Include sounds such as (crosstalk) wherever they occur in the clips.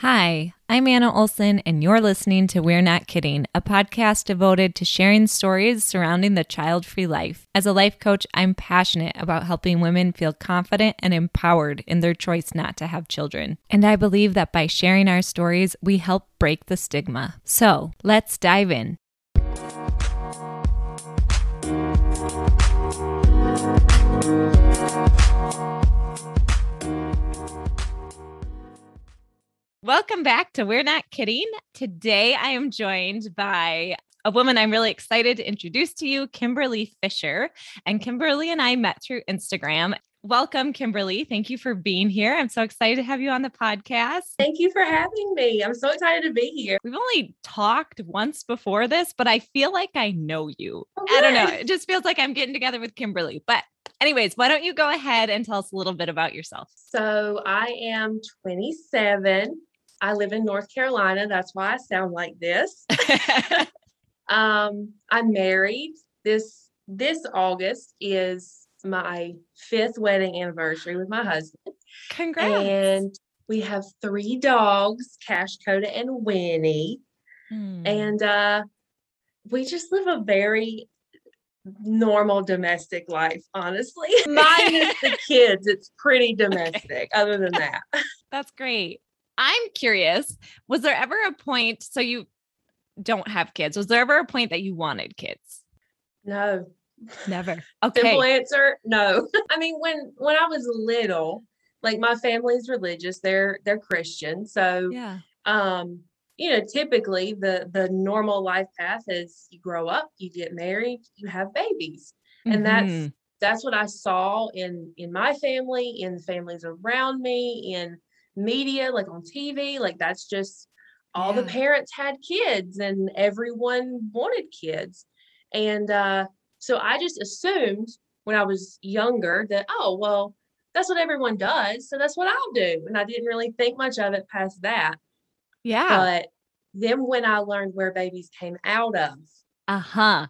Hi, I'm Anna Olson, and you're listening to We're Not Kidding, a podcast devoted to sharing stories surrounding the child free life. As a life coach, I'm passionate about helping women feel confident and empowered in their choice not to have children. And I believe that by sharing our stories, we help break the stigma. So let's dive in. Welcome back to We're Not Kidding. Today I am joined by a woman I'm really excited to introduce to you, Kimberly Fisher. And Kimberly and I met through Instagram. Welcome, Kimberly. Thank you for being here. I'm so excited to have you on the podcast. Thank you for having me. I'm so excited to be here. We've only talked once before this, but I feel like I know you. Oh, I don't know. It just feels like I'm getting together with Kimberly. But, anyways, why don't you go ahead and tell us a little bit about yourself? So, I am 27. I live in North Carolina. That's why I sound like this. (laughs) (laughs) um, I'm married. This this August is my fifth wedding anniversary with my husband. Congrats. And we have three dogs, Cash Coda and Winnie. Hmm. And uh we just live a very normal domestic life, honestly. Minus (laughs) the kids. It's pretty domestic, okay. other than that. That's great. I'm curious, was there ever a point so you don't have kids? Was there ever a point that you wanted kids? No. Never. (laughs) Okay. Simple answer, no. (laughs) I mean, when when I was little, like my family's religious, they're they're Christian. So yeah. um, you know, typically the the normal life path is you grow up, you get married, you have babies. And mm-hmm. that's that's what I saw in in my family, in families around me, in media, like on TV, like that's just all yeah. the parents had kids and everyone wanted kids. And uh, so I just assumed when I was younger that, oh, well, that's what everyone does. So that's what I'll do. And I didn't really think much of it past that. Yeah. But then when I learned where babies came out of, uh huh,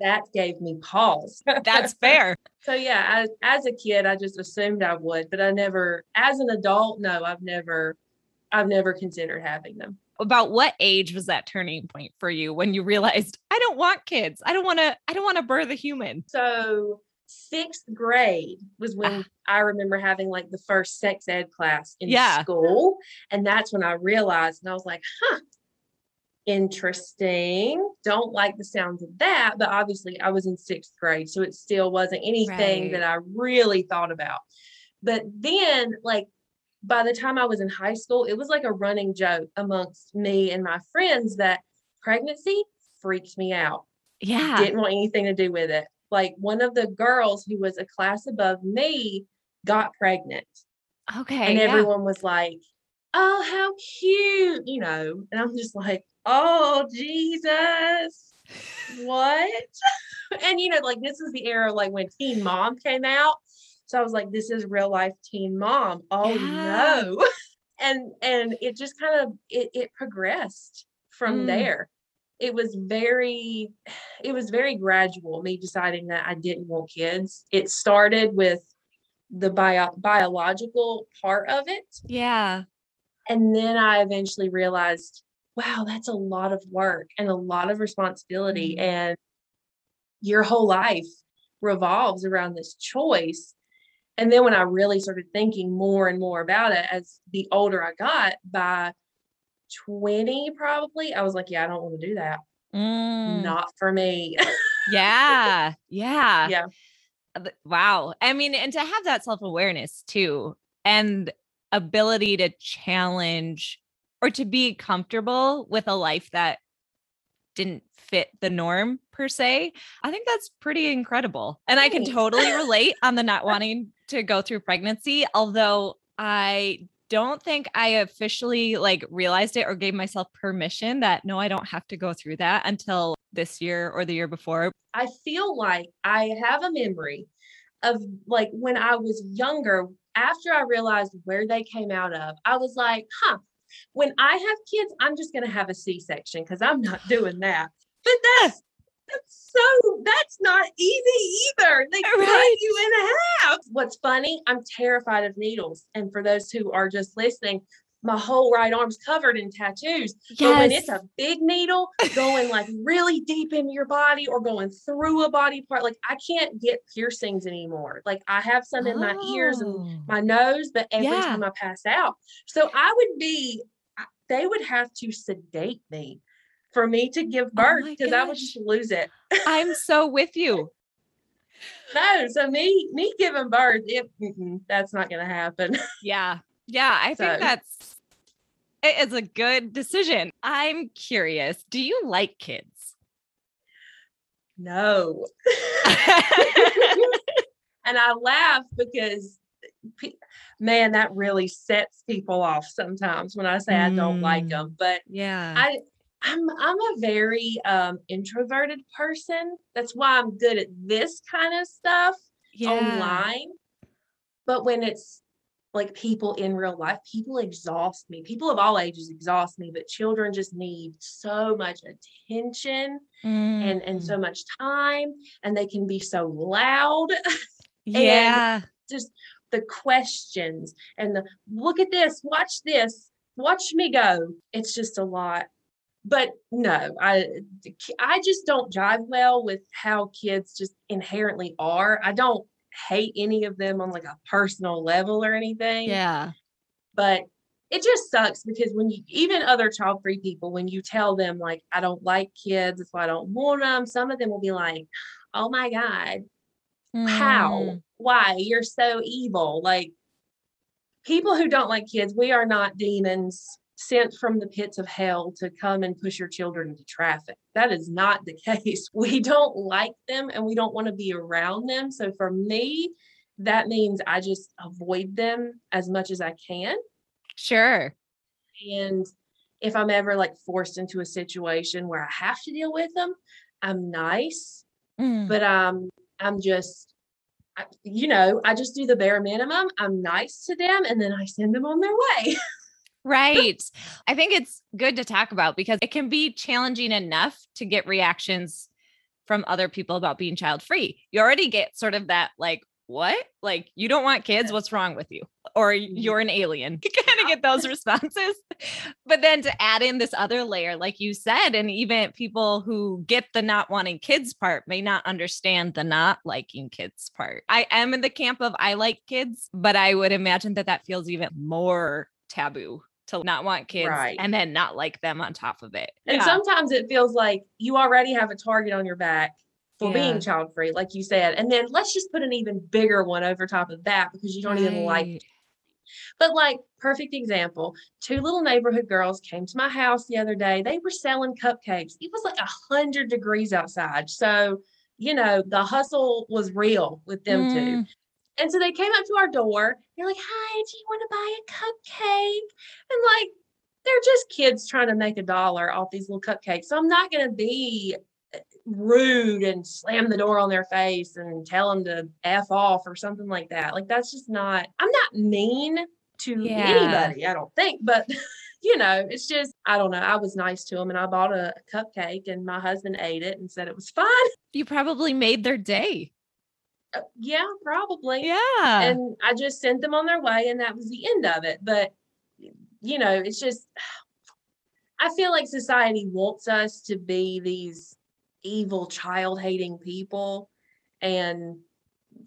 that gave me pause. That's (laughs) fair. so yeah, as, as a kid, I just assumed I would, but I never, as an adult, no, I've never, I've never considered having them. About what age was that turning point for you when you realized I don't want kids? I don't want to, I don't want to birth a human. So sixth grade was when ah. I remember having like the first sex ed class in yeah. school. And that's when I realized, and I was like, huh, interesting. Don't like the sounds of that, but obviously I was in sixth grade, so it still wasn't anything right. that I really thought about. But then, like, by the time I was in high school, it was like a running joke amongst me and my friends that pregnancy freaked me out. Yeah. Didn't want anything to do with it. Like, one of the girls who was a class above me got pregnant. Okay. And everyone yeah. was like, oh, how cute, you know. And I'm just like, oh Jesus, what? (laughs) and you know, like this is the era like when Teen Mom came out. So I was like, this is real life Teen Mom. Oh yeah. no. (laughs) and and it just kind of it, it progressed from mm. there it was very it was very gradual me deciding that i didn't want kids it started with the bio- biological part of it yeah and then i eventually realized wow, that's a lot of work and a lot of responsibility. Mm-hmm. And your whole life revolves around this choice. And then when I really started thinking more and more about it as the older I got, by 20 probably, I was like, yeah, I don't want to do that. Mm. Not for me. yeah. (laughs) Yeah. Yeah. Wow. I mean, and to have that self awareness too, and ability to challenge or to be comfortable with a life that didn't fit the norm per se. I think that's pretty incredible. And I can totally relate on the not (laughs) wanting to go through pregnancy, although I don't think I officially like realized it or gave myself permission that no, I don't have to go through that until this year or the year before. I feel like I have a memory of like when I was younger, after I realized where they came out of, I was like, huh, when I have kids, I'm just going to have a C section because I'm not doing that. But that's that's so that's not easy either. (laughs) They right. you in half. What's funny, I'm terrified of needles. And for those who are just listening, my whole right arm's covered in tattoos. Yes. But when it's a big needle going like really deep into your body or going through a body part, like I can't get piercings anymore. Like I have some in oh. my ears and oh. my nose, but every yeah. time I pass out. So I would be, they would have to sedate me for me to give oh birth because oh I would just lose it. I'm so with you. (laughs) no, so me me giving birth, it, that's not going to happen. (laughs) Yeah, yeah, I so. think that's it is a good decision. I'm curious, do you like kids? No. (laughs) (laughs) and I laugh because man, that really sets people off sometimes when I say mm. I don't like them. But yeah, I I'm I'm a very um introverted person. That's why I'm good at this kind of stuff yeah. online. But when it's like people in real life, people exhaust me. People of all ages exhaust me, but children just need so much attention mm. and and so mm. much time and they can be so loud. (laughs) Yeah. just the questions and the look at this, watch this, watch me go. It's just a lot but no i i just don't jive well with how kids just inherently are i don't hate any of them on like a personal level or anything. Yeah. But it just sucks because when you even other child free people when you tell them like i don't like kids that's why i don't want them some of them will be like oh my god mm. how why? You're so evil. Like people who don't like kids we are not demons sent from the pits of hell to come and push your children into traffic. That is not the (laughs) case. We don't like them and we don't want to be around them. So for me, that means I just avoid them as much as I can. Sure. And if I'm ever like forced into a situation where I have to deal with them, I'm nice, mm. but um, I'm just, you know, I just do the bare minimum. I'm nice to them and then I send them on their way. (laughs) Right. I think it's good to talk about because it can be challenging enough to get reactions from other people about being child free. You already get sort of that like, what? Like, you don't want kids? What's wrong with you? Or mm-hmm. you're an alien. (laughs) You (laughs) kind of get those responses. But then to add in this other layer, like you said, and even people who get the not wanting kids part may not understand the not liking kids part. I am in the camp of I like kids, but I would imagine that that feels even more taboo to not want kids right. and then not like them on top of it. And yeah. sometimes it feels like you already have a target on your back for yeah. being child free, like you said. And then let's just put an even bigger one over top of that because you don't right. even like it. but like perfect example, two little neighborhood girls came to my house the other day. They were selling cupcakes. It was like a hundred degrees outside. So, you know, the hustle was real with them mm. two. And so they came up to our door. They're like, "Hi, do you want to buy a cupcake?" And like, they're just kids trying to make a dollar off these little cupcakes. So I'm not going to be uh, rude and slam the door on their face and tell them to f off or something like that. Like that's just not. I'm not mean to yeah. anybody. I don't think, but. (laughs) you know, it's just, I don't know. I was nice to them and I bought a cupcake and my husband ate it and said it was fine. You probably made their day. Uh, yeah, probably. Yeah. And I just sent them on their way and that was the end of it. But, you know, it's just, I feel like society wants us to be these evil, child hating people. And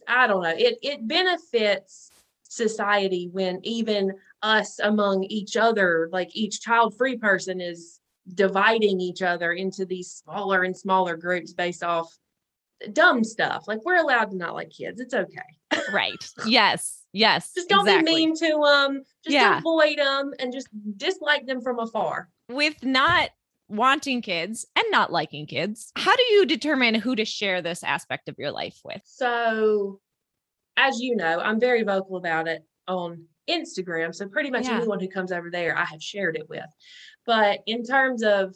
I don't know, it, it benefits society when even us among each other, like each child free person is dividing each other into these smaller and smaller groups based off dumb stuff. Like we're allowed to not like kids. It's okay. right. (laughs) Yes. Yes. just don't exactly. be mean to them. Just yeah. avoid them and just dislike them from afar. With not wanting kids and not liking kids, how do you determine who to share this aspect of your life with? So, as you know, I'm very vocal about it on Instagram. So, pretty much yeah. anyone who comes over there, I have shared it with. But in terms of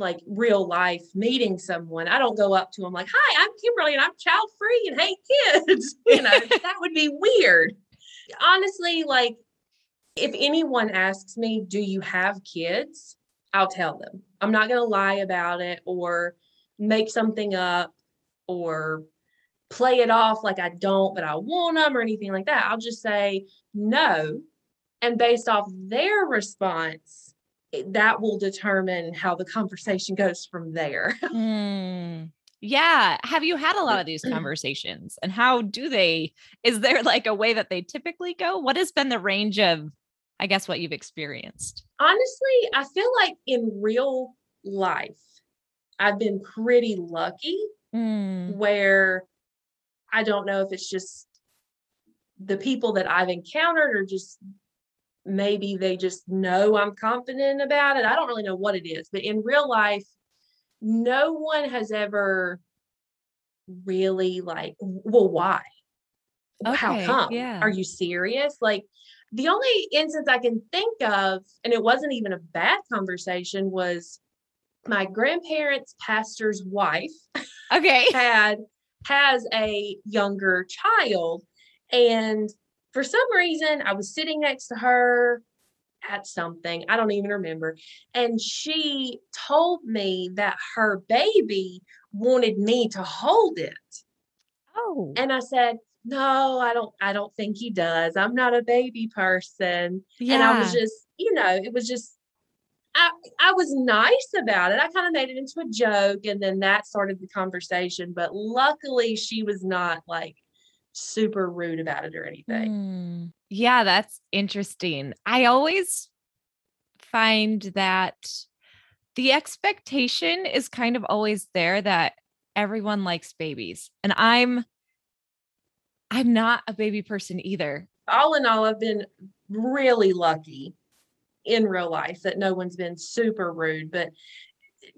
like real life meeting someone, I don't go up to them like, "Hi, I'm Kimberly and I'm child free and hate kids." (laughs) you know, (laughs) that would be weird. Honestly, like if anyone asks me, "Do you have kids?" I'll tell them. I'm not going to lie about it or make something up or play it off like I don't, but I want them or anything like that. I'll just say, "No, And based off their response, that will determine how the conversation goes from there. Hmm. (laughs) Yeah. Have you had a lot of these (clears throat) conversations and how do they? Is there like a way that they typically go? What has been the range of, I guess, what you've experienced? Honestly, I feel like in real life, I've been pretty lucky Mm, where I don't know if it's just the people that I've encountered or just maybe they just know I'm confident about it. I don't really know what it is, but in real life, no one has ever really like, well, why? How come? yeah. Are you serious? Like, the only instance I can think of, and it wasn't even a bad conversation, was my grandparents' pastor's wife Okay. had has a younger child and for some reason i was sitting next to her at something i don't even remember and she told me that her baby wanted me to hold it Oh. and i said no i don't i don't think he does i'm not a baby person Yeah. and i was just you know it was just I, I was nice about it. I kind of made it into a joke and then that started the conversation. But luckily she was not like super rude about it or anything. Mm, Yeah, that's interesting. I always find that the expectation is kind of always there that everyone likes babies. And I'm I'm not a baby person either. All in all, I've been really lucky in real life that no one's been super rude. But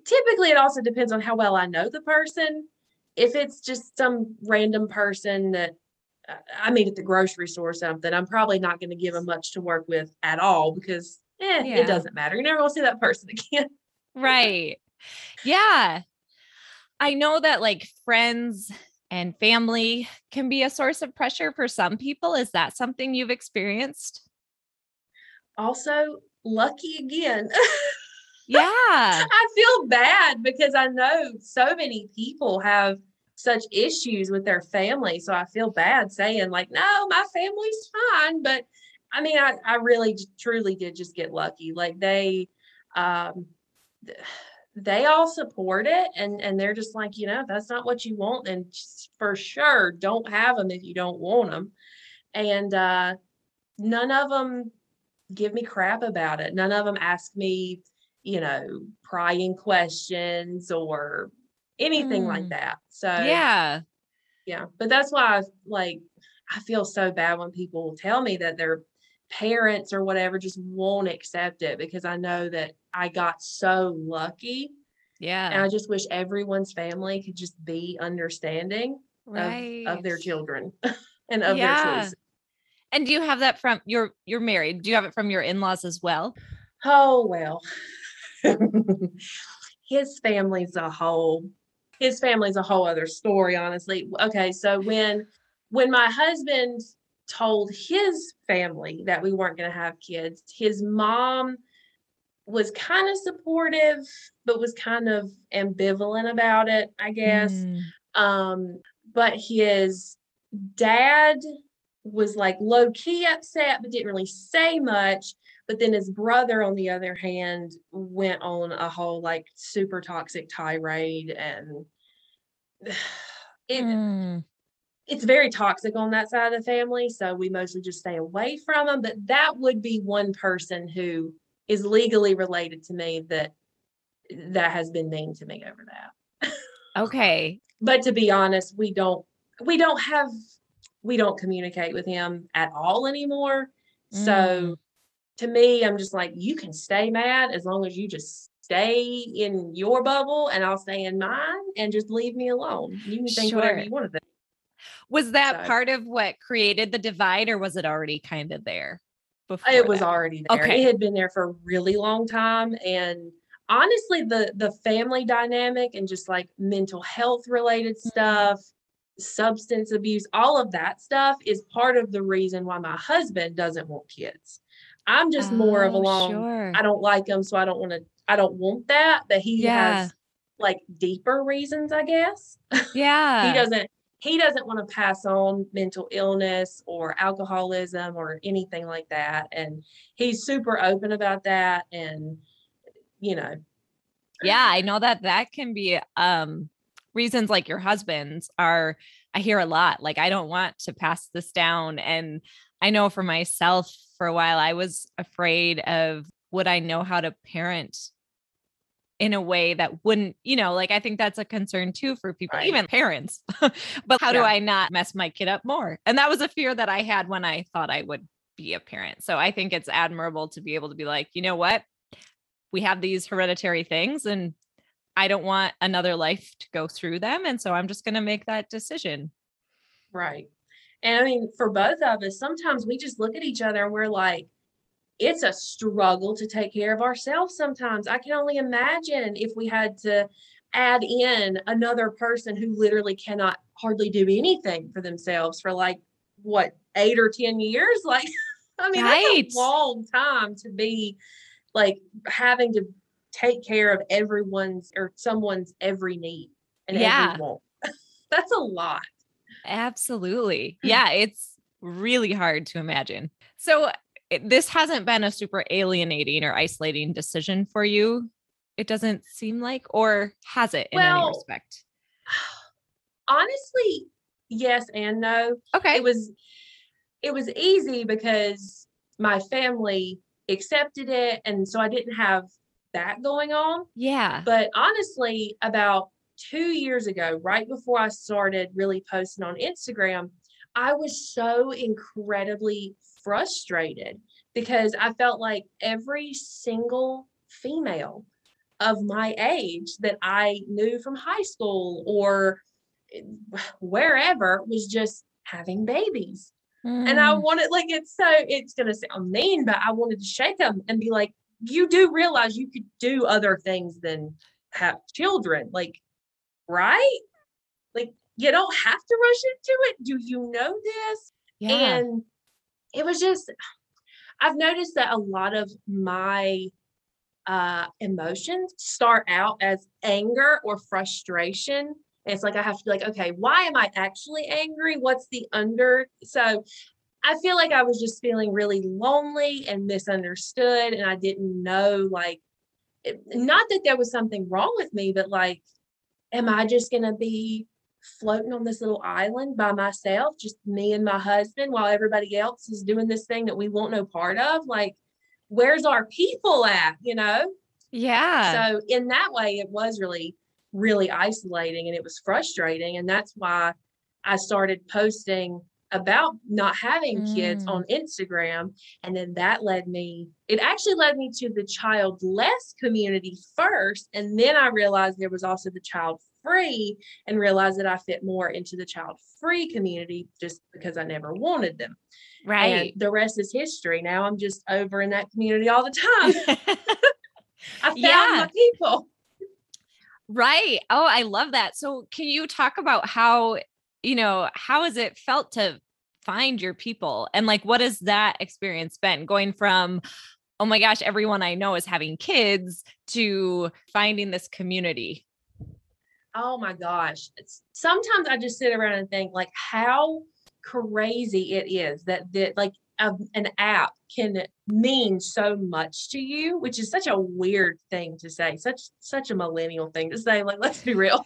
typically it also depends on how well I know the person. If it's just some random person that I meet at the grocery store or something, I'm probably not going to give them much to work with at all because eh, Yeah. it doesn't matter. You're never going to see that person (laughs) again. Right. Yeah. I know that like friends and family can be a source of pressure for some people. Is that something you've experienced? also, lucky again. (laughs) Yeah. I feel bad because I know so many people have such issues with their family. So I feel bad saying, like, no, my family's fine. But I mean, I, I really truly did just get lucky. Like they um they all support it and and they're just like, you know, that's not what you want, just for sure don't have them if you don't want them. And uh none of them give me crap about it. None of them ask me you know, prying questions or anything like Mm. that. So Yeah. yeah. But that's why I like I feel so bad when people tell me that their parents or whatever just won't accept it because I know that I got so lucky. Yeah. And I just wish everyone's family could just be understanding of, Right. of their children (laughs) and of Yeah. their choices. And do you have that from you're you're married? Do you have it from your in-laws as well? Oh well. (laughs) his family's a whole his family's a whole other story, honestly. Okay, so when when my husband told his family that we weren't going to have kids, his mom was kind of supportive, but was kind of ambivalent about it, I guess. Mm. Um, but his dad was like low key upset, but didn't really say much. But then his brother, on the other hand, went on a whole like super toxic tirade and (sighs) it Mm. it's very toxic on that side of the family. So we mostly just stay away from them. But that would be one person who is legally related to me that that has been mean to me over that. Okay. (laughs) but to be honest we don't we don't have we don't communicate with him at all anymore Mm. so to me i'm just like you can stay mad as long as you just stay in your bubble and i'll stay in mine and just leave me alone you can think whatever you want to think Was that So- part of what created the divide or was it already kind of there before? it was that? already there Okay. it had been there for a really long time and honestly the the family dynamic and just like mental health related Mm-hmm. stuff substance abuse all of that stuff is part of the reason why my husband doesn't want kids i'm just more of a Oh, long Sure. i don't like them so i don't want to i don't want that but he Yeah. has like deeper reasons i guess (laughs) Yeah. he doesn't he doesn't want to pass on mental illness or alcoholism or anything like that. And he's super open about that. And, you know, yeah, I know that that can be um reasons like your husband's are I hear a lot like I don't want to pass this down and I know for myself for a while I was afraid of would I know how to parent in a way that wouldn't, you know, like I think that's a concern too for people, right. even parents. (laughs) but how yeah. do I not mess my kid up more? And that was a fear that I had when I thought I would be a parent. So I think it's admirable to be able to be like, you know what? We have these hereditary things and I don't want another life to go through them. And so I'm just going to make that decision. Right. And I mean, for both of us, sometimes we just look at each other and we're like, it's a struggle to take care of ourselves sometimes. I can only imagine if we had to add in another person who literally cannot hardly do anything for themselves for like what eight or ten years (laughs) like i mean right. that's a long time to be like having to take care of everyone's or someone's every need and yeah. every want. (laughs) that's a lot absolutely (laughs) yeah it's really hard to imagine so it, this hasn't been a super alienating or isolating decision for you. It doesn't seem like, or has it in well, any respect? (sighs) Honestly, yes and no. Okay. It was it was easy because my family accepted it and so I didn't have that going on. Yeah. But honestly, about 2 years ago, right before I started really posting on Instagram, I was so incredibly frustrated because I felt like every single female of my age that I knew from high school or wherever was just having babies. Mm. And I mm. wanted, like, it's so, it's going to sound mean, but I wanted to shake them and be like, you do realize you could do other things than have children. Like, right? Like, you don't have to rush into it. Do you know this? Yeah. And it was just, I've noticed that a lot of my uh, emotions start out as anger or frustration. And it's like I have to be like, okay, why am I actually angry? What's the under? So I feel like I was just feeling really lonely and misunderstood. And I didn't know, like, not that there was something wrong with me, but like, am I just to be floating on this little island by myself, just me and my husband, while everybody else is doing this thing that we want no part of. Like, where's our people at? You know? Yeah. So, in that way, it was really, really isolating and it was frustrating. And that's why I started posting about not having mm. kids on Instagram. And then that led me, it actually led me to the childless community first. And then I realized there was also the child free and realized that I fit more into the child free community just because I never wanted them. Right. And the rest is history. Now I'm just over in that community all the time. (laughs) (laughs) I found yeah. my people. Right. Oh, I love that. So, can you talk about how, you know, how has it felt to find your people and like what has that experience been going from oh my gosh, everyone I know is having kids to finding this community? Oh my gosh. It's, sometimes I just sit around and think like how crazy it is that that like a, an app can mean so much to you, which is such a weird thing to say, such such a millennial thing to say. Like, (laughs) let's be real.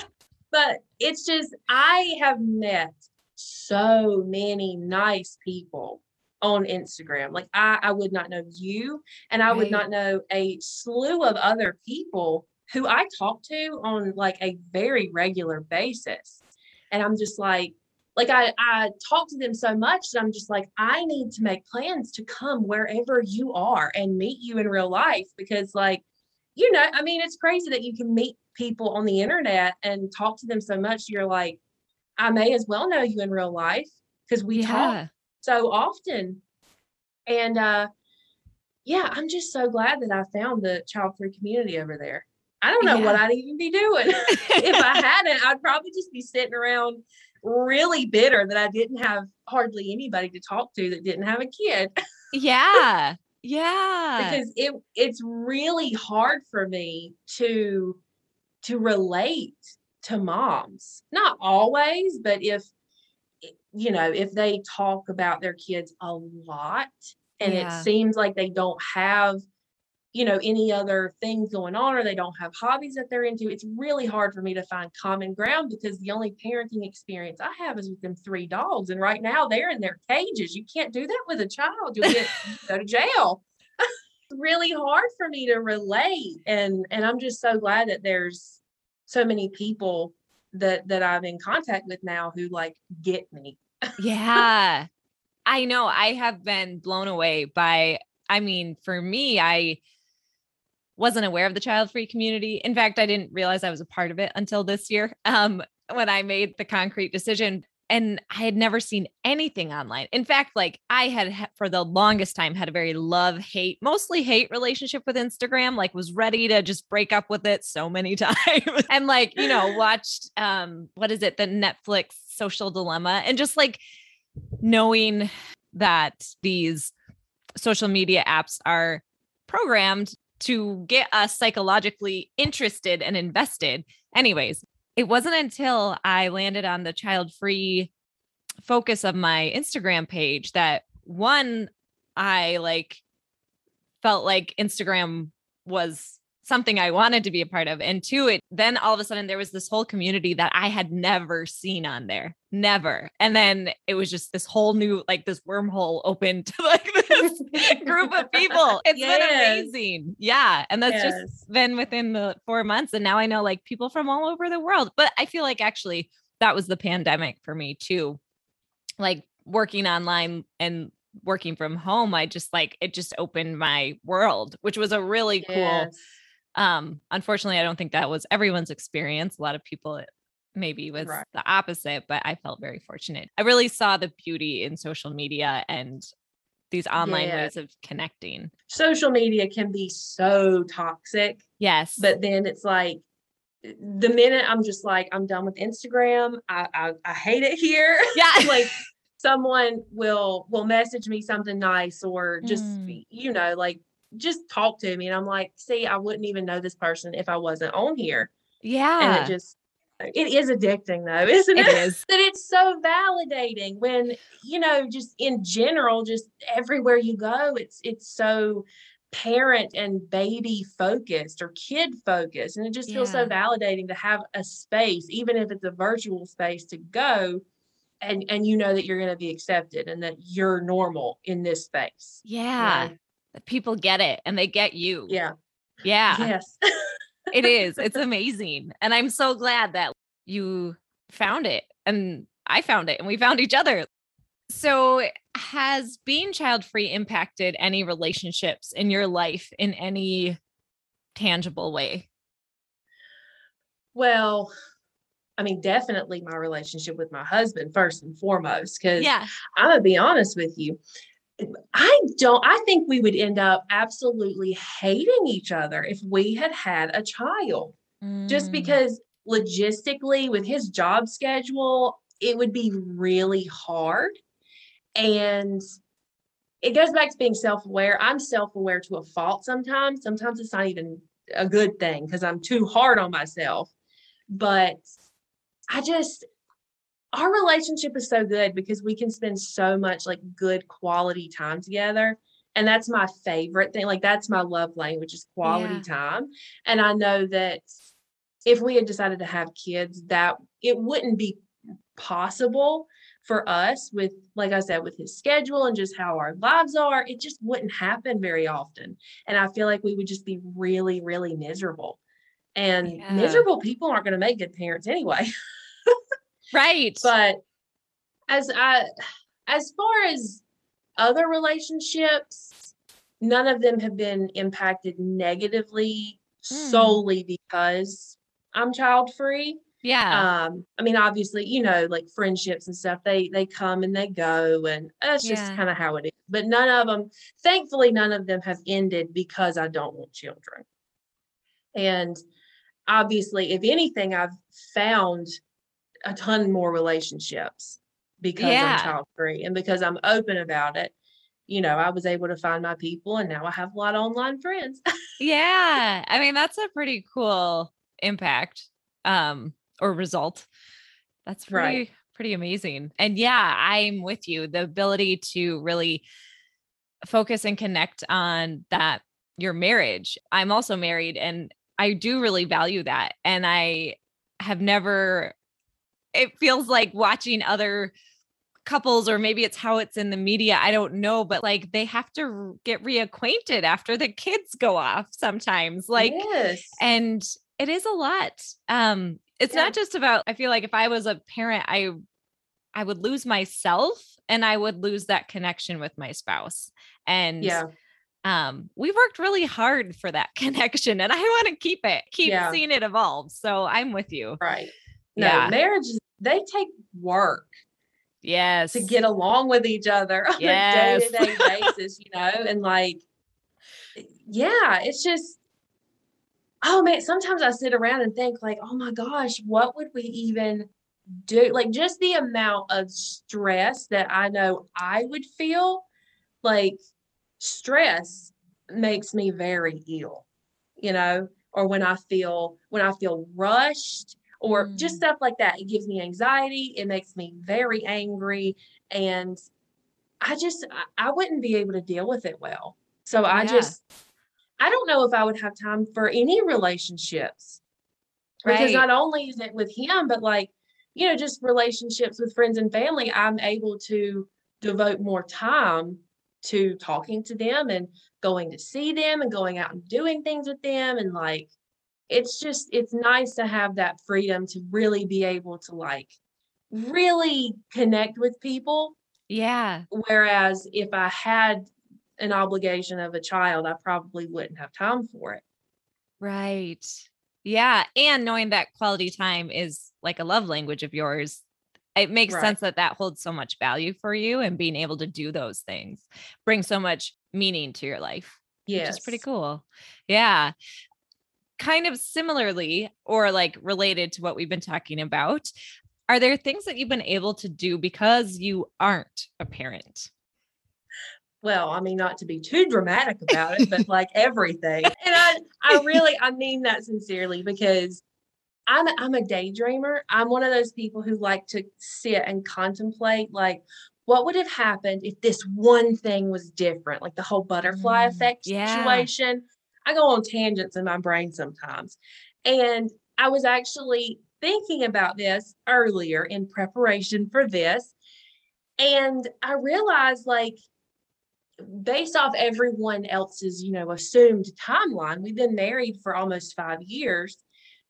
(laughs) but it's just I have met so many nice people on Instagram. Like I, I would not know you, and I right. would not know a slew of other people who I talk to on like a very regular basis. And I'm just like, like I, I talk to them so much that I'm just like, I need to make plans to come wherever you are and meet you in real life because like, you know, I mean, it's crazy that you can meet people on the internet and talk to them so much. You're like, I may as well know you in real life because we yeah. talk so often. And uh yeah, I'm just so glad that I found the child free community over there. I don't know yeah. what I'd even be doing. (laughs) if I hadn't, I'd probably just be sitting around really bitter that I didn't have hardly anybody to talk to that didn't have a kid. (laughs) yeah. Yeah. because it it's really hard for me to to relate to moms. Not always, but if you know, if they talk about their kids a lot and Yeah. it seems like they don't have you know any other things going on or they don't have hobbies that they're into it's really hard for me to find common ground because the only parenting experience i have is with them three dogs and right now they're in their cages you can't do that with a child you'll get (laughs) go to jail it's (laughs) really hard for me to relate and and i'm just so glad that there's so many people that that i'm in contact with now who like get me yeah. (laughs) I know. I have been blown away by, I mean, for me, I wasn't aware of the child free community. In fact, I didn't realize I was a part of it until this year (laughs) um, when I made the concrete decision. And I had never seen anything online. In fact, like I had for the longest time had a very love hate, mostly hate relationship with Instagram, like was ready to just break up with it so many (laughs) times. (laughs) and like, you know, watched um what is it, the Netflix social dilemma and just like knowing that these social media apps are programmed to get us psychologically interested and invested. Anyways, it wasn't until I landed on the child free focus of my Instagram page that one, I like felt like Instagram was something I wanted to be a part of. And two, it then all of a sudden there was this whole community that I had never seen on there. Never. And then it was just this whole new, like this wormhole opened (laughs) to like this (laughs) group of people. It's Yes. been amazing. Yeah. And that's just been within the four months. And now I know like people from all over the world. But I feel like actually that was the pandemic for me too. Like working online and working from home, I just like it just opened my world, which was a really cool Yes. Um unfortunately i don't think that was everyone's experience a lot of people it maybe was Right. the opposite but i felt very fortunate i really saw the beauty in social media and these online Yeah. ways of connecting social media can be so toxic yes but then it's like the minute i'm just like i'm done with instagram i i, I hate it here (laughs) yeah like (laughs) someone will will message me something nice or just Mm. you know like just talk to me and i'm like see i wouldn't even know this person if i wasn't on here. Yeah. and it just it is addicting though (laughs) isn't it it? is. That it's so validating when you know just in general just everywhere you go it's it's so parent and baby focused or kid focused and it just feels so validating to have a space even if it's a virtual space to go and and you know that you're going to be accepted and that you're normal in this space you yeah. know? That people get it and they get you. Yeah. Yeah. Yes. It is. It's (laughs) amazing. And i'm so glad that you found it and i found it and we found each other. So has being child free impacted any relationships in your life in any tangible way? Well i mean definitely my relationship with my husband first and foremost because yeah. I'm gonna be honest with you. I don't, I think we would end up absolutely hating each other if we had had a child, just Mm, because logistically, with his job schedule, it would be really hard. And it goes back to being self aware. I'm self aware to a fault sometimes. Sometimes it's not even a good thing because I'm too hard on myself. But I just, our relationship is so good because we can spend so much like good quality time together. And that's my favorite thing. Like, that's my love language is quality Yeah. time. And I know that if we had decided to have kids, that it wouldn't be possible for us with, like I said, with his schedule and just how our lives are. It just wouldn't happen very often. And I feel like we would just be really, really miserable. And Yeah. miserable people aren't going to make good parents anyway. (laughs) right but as I as far as other relationships, none of them have been impacted negatively Hmm. solely because I'm child free. yeah Um, I mean, obviously, you know, like friendships and stuff, they they come and they go, and that's just Yeah. kind of how it is. But none of them, thankfully, none of them have ended because I don't want children. And obviously, if anything, I've found a ton more relationships because Yeah. I'm child free and because I'm open about it. You know, I was able to find my people, and now I have a lot of online friends. (laughs) yeah i mean that's a pretty cool impact um or result. That's pretty Right. pretty amazing. And yeah, I'm with you. The ability to really focus and connect on that your marriage. I'm also married and I do really value that. And I have never it feels like watching other couples or maybe it's how it's in the media i don't know but like they have to get reacquainted after the kids go off sometimes like yes. and it is a lot um it's Yeah. not just about i feel like if i was a parent i i would lose myself and i would lose that connection with my spouse and yeah. um we've worked really hard for that (laughs) connection and i want to keep it keep Yeah. seeing it evolve so i'm with you Right. No, Yeah. marriages, they take work yes to get along with each other (laughs) on Yes. a day to day basis, you know, and like, yeah, it's just, oh man, sometimes I sit around and think, like, oh my gosh, what would we even do? Like, just the amount of stress that I know I would feel, like, stress makes me very ill, you know, or when I feel, when I feel rushed or just Mm. stuff like that. It gives me anxiety. It makes me very angry. And I just, I- wouldn't be able to deal with it well. So I Yeah. just, I don't know if I would have time for any relationships because not only is it with him, but like, you know, just relationships with friends and family, I'm able to devote more time to talking to them and going to see them and going out and doing things with them. And like, it's just, it's nice to have that freedom to really be able to like really connect with people. yeah Whereas if I had an obligation of a child, I probably wouldn't have time for it. Right. Yeah. And knowing that quality time is like a love language of yours, it makes Right. sense that that holds so much value for you and being able to do those things brings so much meaning to your life, Yes. which is pretty cool. Yeah. Kind of similarly, or like related to what we've been talking about, are there things that you've been able to do because you aren't a parent? well, I mean, not to be too dramatic about it, but like (laughs) everything. And I, I really, I mean that sincerely because I'm, a, I'm a daydreamer. I'm one of those people who like to sit and contemplate, like, what would have happened if this one thing was different, like the whole butterfly Mm, effect yeah. situation. I go on tangents in my brain sometimes. And I was actually thinking about this earlier in preparation for this. And I realized, like, based off everyone else's, you know, assumed timeline, we've been married for almost five years.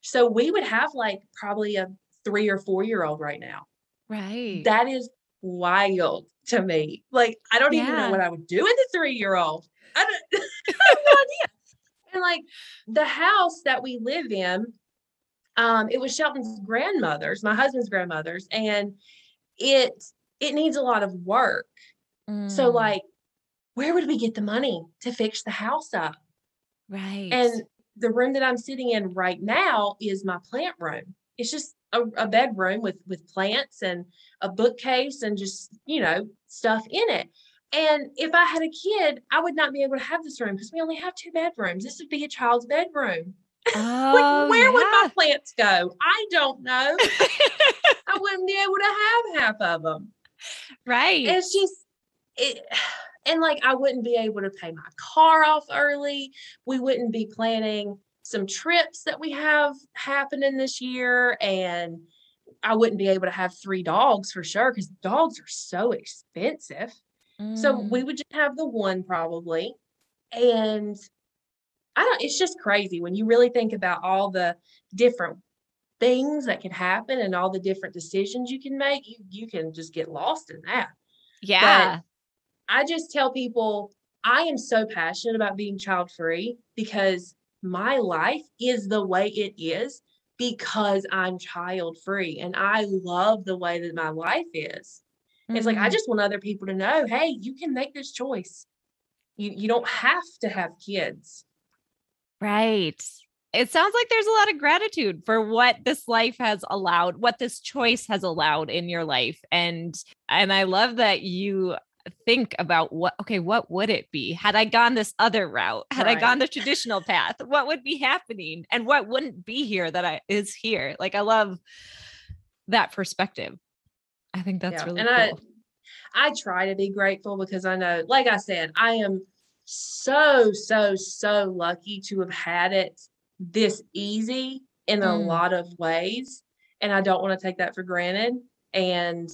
So we would have like probably a three or four year old right now. Right. That is wild to me. Like, I don't even know what I would do with a three year old. I don't (laughs) (laughs) I have no idea. And like the house that we live in, um, it was Shelton's grandmother's, my husband's grandmother's, and it it needs a lot of work. So Mm, like, where would we get the money to fix the house up? right. And the room that I'm sitting in right now is my plant room. It's just a, a bedroom with with plants and a bookcase and just you know stuff in it. And if I had a kid, I would not be able to have this room because we only have two bedrooms. This would be a child's bedroom. (laughs) oh, like, where would my plants go? I don't know. (laughs) I wouldn't be able to have half of them. right. It's just it (sighs) and like I wouldn't be able to pay my car off early. We wouldn't be planning some trips that we have happening this year and I wouldn't be able to have three dogs for sure because dogs are so expensive. So Mm, we would just have the one probably. And I don't, it's just crazy when you really think about all the different things that can happen and all the different decisions you can make. You you can just get lost in that. yeah. I just tell people I am so passionate about being child free because my life is the way it is because I'm child free and I love the way that my life is. It's like I Mhm. just want other people to know, hey, you can make this choice. You you don't have to have kids. Right. It sounds like there's a lot of gratitude for what this life has allowed, what this choice has allowed in your life. And and I love that you think about what okay what would it be had i gone this other route had right. i gone the traditional path what would be happening and what wouldn't be here that i is here like i love that perspective i think that's yeah. really and cool. i i try to be grateful because i know like i said i am so so so lucky to have had it this easy in a mm. lot of ways and i don't want to take that for granted and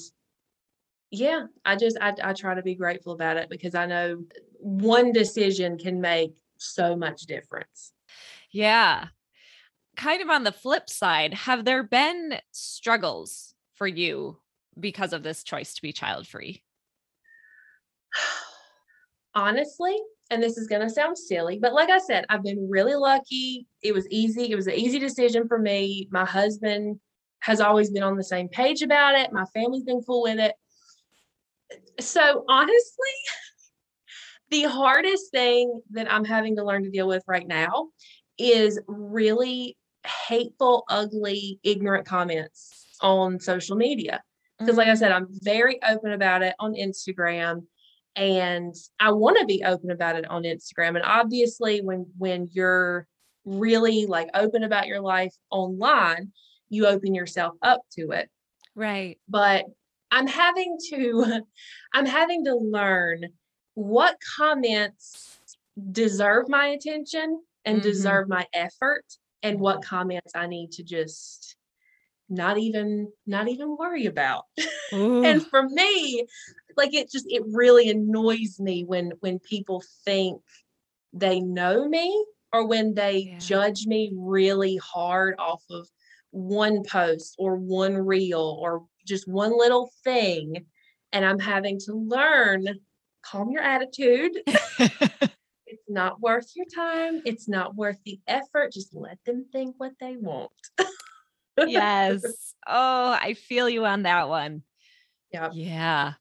yeah, I just I, I try to be grateful about it because I know one decision can make so much difference. Yeah. Kind of on the flip side, have there been struggles for you because of this choice to be child free? Honestly, and this is going to sound silly, but like I said, I've been really lucky. It was easy. It was an easy decision for me. My husband has always been on the same page about it. My family's been cool with it so honestly, (laughs) the hardest thing that I'm having to learn to deal with right now is really hateful, ugly, ignorant comments on social media. Because, like I said, I'm very open about it on Instagram and I want to be open about it on Instagram. And obviously, when when you're really like open about your life online, you open yourself up to it. Right. But I'm having to (laughs) I'm having to learn what comments deserve my attention and mm-hmm. deserve my effort and what comments I need to just not even not even worry about. (laughs) and for me, like it just it really annoys me when when people think they know me or when they yeah. judge me really hard off of one post or one reel or just one little thing and I'm having to learn calm your attitude. (laughs) it's not worth your time. It's not worth the effort. Just let them think what they want. (laughs) yes. Oh, I feel you on that one. Yeah. Yeah.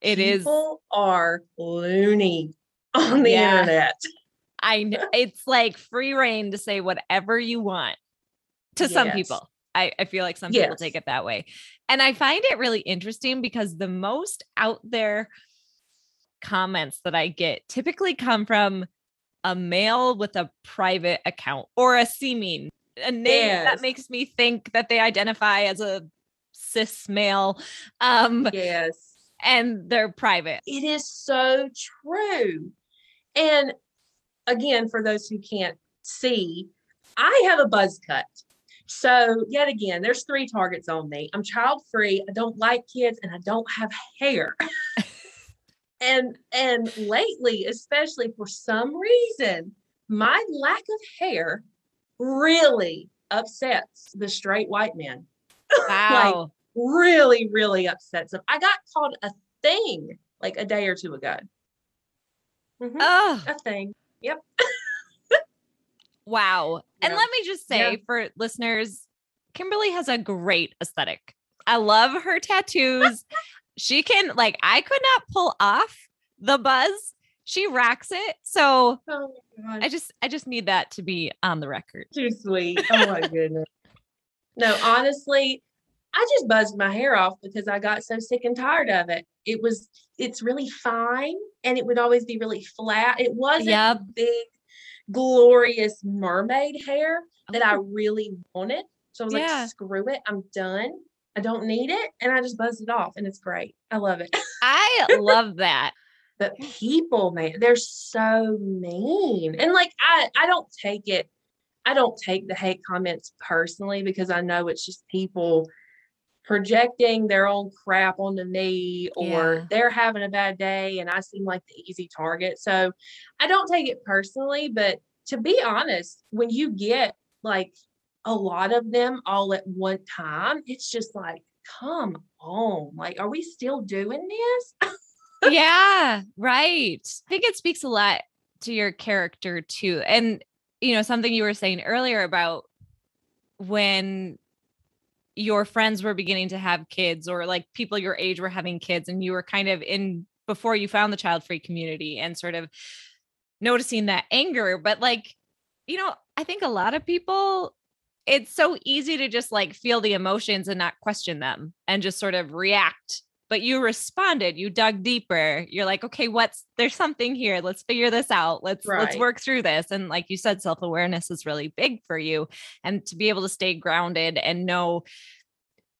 It People is. People are loony on the yeah. internet. I know it's like free rein to say whatever you want to yes. some people. I, I feel like some yes. people take it that way. And I find it really interesting because the most out there comments that I get typically come from a male with a private account or a seeming a name yes. that makes me think that they identify as a cis male. Um yes. And they're private. It is so true. And again, for those who can't see, I have a buzz cut. So yet again, there's three targets on me. I'm child free. I don't like kids and I don't have hair. (laughs) and and lately, especially for some reason, my lack of hair really upsets the straight white men. (laughs) Wow. like really, really upsets them. I got called a thing like a day or two ago. Mm-hmm. Oh. A thing. Yep. Wow. Yeah. And let me just say yeah. for listeners, Kimberly has a great aesthetic. I love her tattoos. (laughs) she can like I could not pull off the buzz. She racks it. So oh I just I just need that to be on the record. Too sweet. Oh my (laughs) goodness. No, honestly, I just buzzed my hair off because I got so sick and tired of it. It was it's really fine and it would always be really flat. It wasn't yep. big glorious mermaid hair that I oh. really wanted. So I was yeah. like, screw it, I'm done. I don't need it. And I just buzzed it off and it's great. I love it. I (laughs) love that. But people, man, they're so mean. And like I I don't take it, I don't take the hate comments personally because I know it's just people projecting their own crap onto me or yeah. they're having a bad day and I seem like the easy target. So I don't take it personally, but to be honest, when you get like a lot of them all at one time, it's just like, come on. Like, are we still doing this? (laughs) yeah, right. I think it speaks a lot to your character too. And, you know, something you were saying earlier about when your friends were beginning to have kids or like people your age were having kids and you were kind of in before you found the child free community and sort of noticing that anger but like you know i think a lot of people it's so easy to just like feel the emotions and not question them and just sort of react but you responded you dug deeper. You're like okay what's there's something here. Let's figure this out. Let's let's work through this. And like you said self-awareness is really big for you and to be able to stay grounded and know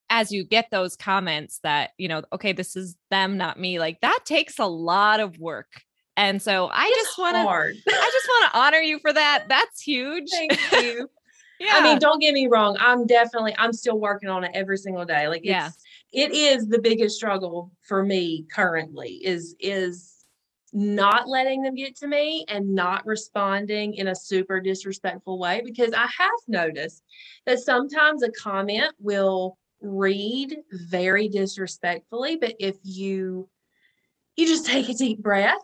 as you get those comments that you know okay this is them not me like that takes a lot of work. And so i It's just want to i just want to honor you for that. That's huge. Thank you. yeah (laughs) I mean, don't get me wrong. I'm definitely, I'm still working on it every single day. Like, Yeah. It's, the biggest struggle for me currently is, is not letting them get to me and not responding in a super disrespectful way because I have noticed that sometimes a comment will read very disrespectfully, but if you, you just take a deep breath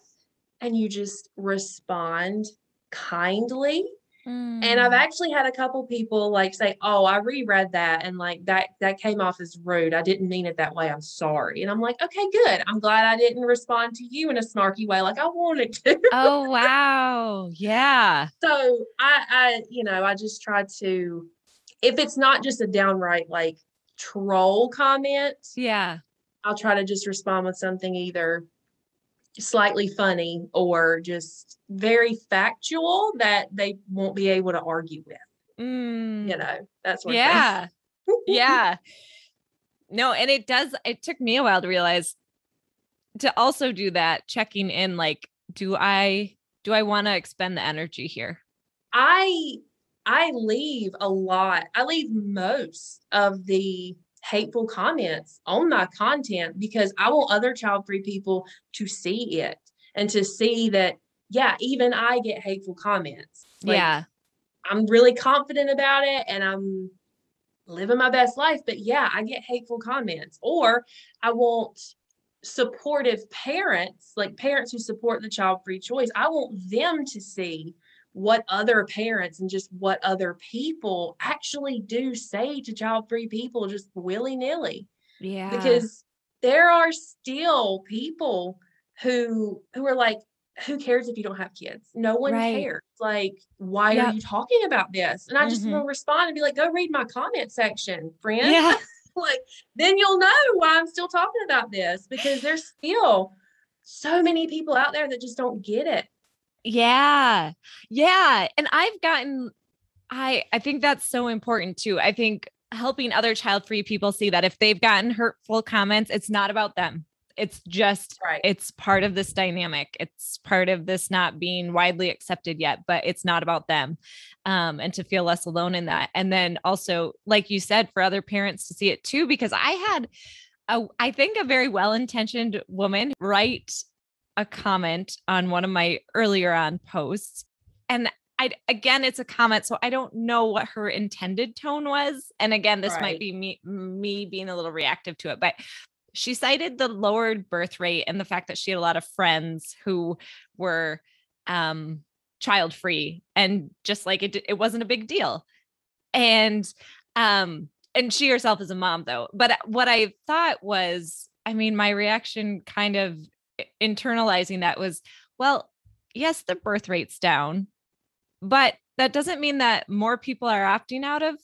and you just respond kindly and Mm. I've actually had a couple people like say, "Oh, I reread that and like that that came off as rude. I didn't mean it that way. I'm sorry." And I'm like, "Okay, good. I'm glad I didn't respond to you in a snarky way like I wanted to." oh (laughs) wow yeah so, I I you know, I just try to if it's not just a downright like troll comment, yeah I'll try to just respond with something either slightly funny or just very factual that they won't be able to argue with. Mm. You know, that's what. yeah (laughs) yeah no and it does it took me a while to realize to also do that checking in like do i do i want to expend the energy here I I leave a lot. I leave most of the hateful comments on my content because I want other child free people to see it and to see that yeah, even I get hateful comments. Like, yeah I'm really confident about it and I'm living my best life. But yeah, I get hateful comments. Or I want supportive parents, like parents who support the child free choice. I want them to see what other parents and just what other people actually do say to child free people just willy nilly yeah. Because there are still people who who are like who cares if you don't have kids? No one Right. cares. Like why Yep. are you talking about this? And i just Mhm. want to respond and be like go read my comment section friend. Yeah. (laughs) Like then you'll know why i'm still talking about this because there's still so many people out there that just don't get it Yeah. Yeah. And I've gotten I I think that's so important too. I think helping other child-free people see that if they've gotten hurtful comments, it's not about them. It's just right it's part of this dynamic. It's part of this not being widely accepted yet, but it's not about them. Um, and to feel less alone in that. And then also, like you said, for other parents to see it too, because I had a, I think a very well-intentioned woman write a comment on one of my earlier on posts. And I again it's a comment, so I don't know what her intended tone was. And again, this might be me me being a little reactive to it, but she cited the lowered birth rate and the fact that she had a lot of friends who were um child free and just like it it wasn't a big deal. And um and she herself is a mom though. But what I thought was I mean my reaction kind of internalizing that was well, yes, the birth rate's down, but that doesn't mean that more people are opting out of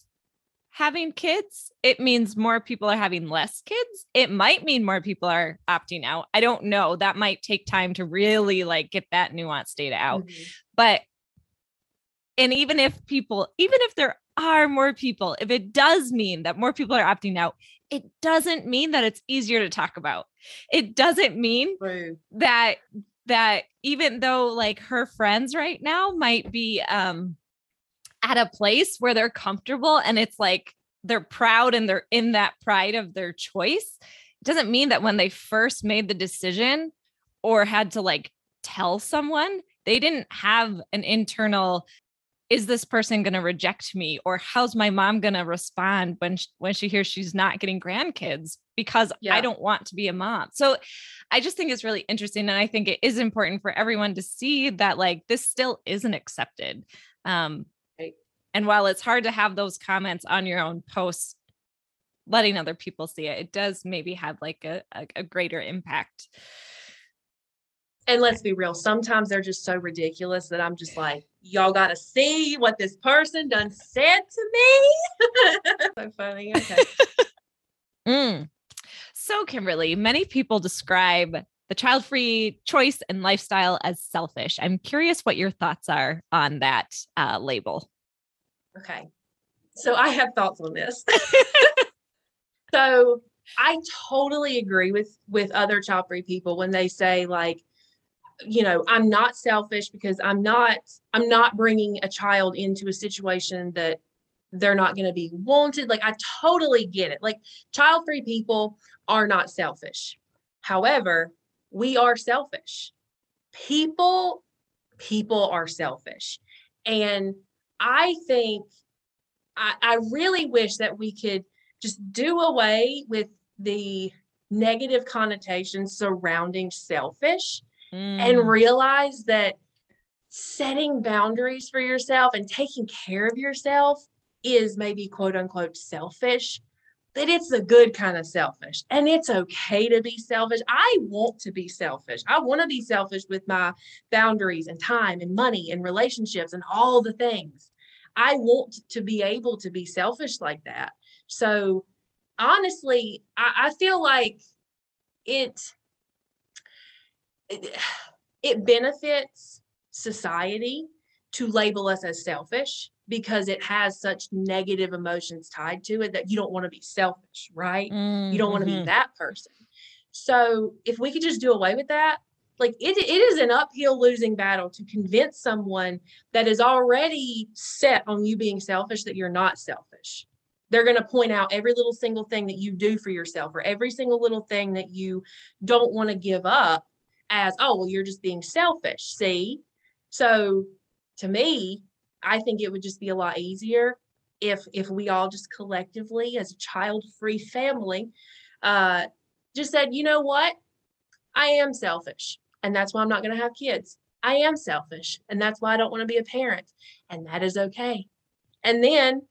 having kids. It means more people are having less kids. It might mean more people are opting out. I don't know. That might take time to really like get that nuanced data out. Mhm. But and even if people, even if there are more people, if it does mean that more people are opting out, it doesn't mean that it's easier to talk about. It doesn't mean True. that that even though like her friends right now might be um at a place where they're comfortable and it's like they're proud and they're in that pride of their choice it doesn't mean that when they first made the decision or had to like tell someone they didn't have an internal is this person going to reject me or how's my mom going to respond when sh- when she hears she's not getting grandkids because I don't want to be a mom. So I just think it's really interesting and I think it is important for everyone to see that like this still isn't accepted. Um Right. and while it's hard to have those comments on your own posts letting other people see it it does maybe have like a, a, a greater impact. And let's be real, sometimes they're just so ridiculous that I'm just like, y'all got to see what this person done said to me. (laughs) so funny. Okay. (laughs) Mm. So, Kimberly, many people describe the child free choice and lifestyle as selfish. I'm curious what your thoughts are on that uh, label. Okay. So, I have thoughts on this. (laughs) so, I totally agree with with other child free people when they say like you know i'm not selfish because i'm not i'm not bringing a child into a situation that they're not going to be wanted. Like i totally get it. Like child free people are not selfish. However we are selfish. People people are selfish. And i think i i really wish that we could just do away with the negative connotations surrounding selfish mm. and realize that setting boundaries for yourself and taking care of yourself is maybe quote unquote selfish, but it's a good kind of selfish. And it's okay to be selfish. I want to be selfish. I want to be selfish with my boundaries and time and money and relationships and all the things. I want to be able to be selfish like that. So honestly, I, I feel like it it, it benefits society to label us as selfish because it has such negative emotions tied to it that you don't want to be selfish, right? Mm-hmm. You don't want to be mm-hmm. that person. So if we could just do away with that, like it, it is an uphill losing battle to convince someone that is already set on you being selfish that you're not selfish. They're going to point out every little single thing that you do for yourself or every single little thing that you don't want to give up as, oh, well, you're just being selfish. See? So to me, I think it would just be a lot easier if if we all just collectively as a child-free family uh just said, you know what? I am selfish. And that's why I'm not going to have kids. I am selfish. And that's why I don't want to be a parent. And that is okay. And then,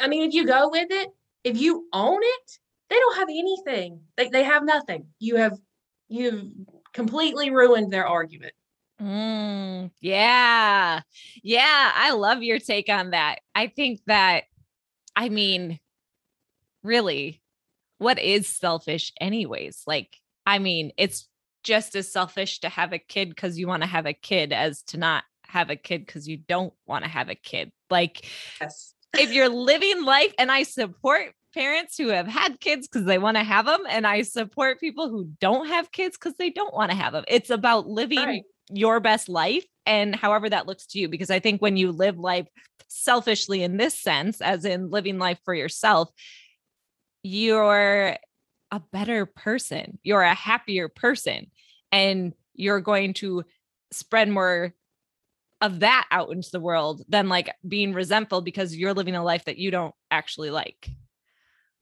I mean, if you go with it, if you own it, they don't have anything. They, they have nothing. You have, you've completely ruined their argument. Mm, yeah. Yeah. I love your take on that. I think that, I mean, really, what is selfish, anyways? Like, I mean, it's just as selfish to have a kid because you want to have a kid as to not have a kid because you don't want to have a kid. Like, yes. if you're living life, and I support parents who have had kids because they want to have them, and I support people who don't have kids because they don't want to have them. It's about living right. your best life and however that looks to you. Because I think when you live life selfishly in this sense, as in living life for yourself, you're a better person, you're a happier person, and you're going to spread more of that out into the world than like being resentful because you're living a life that you don't actually like.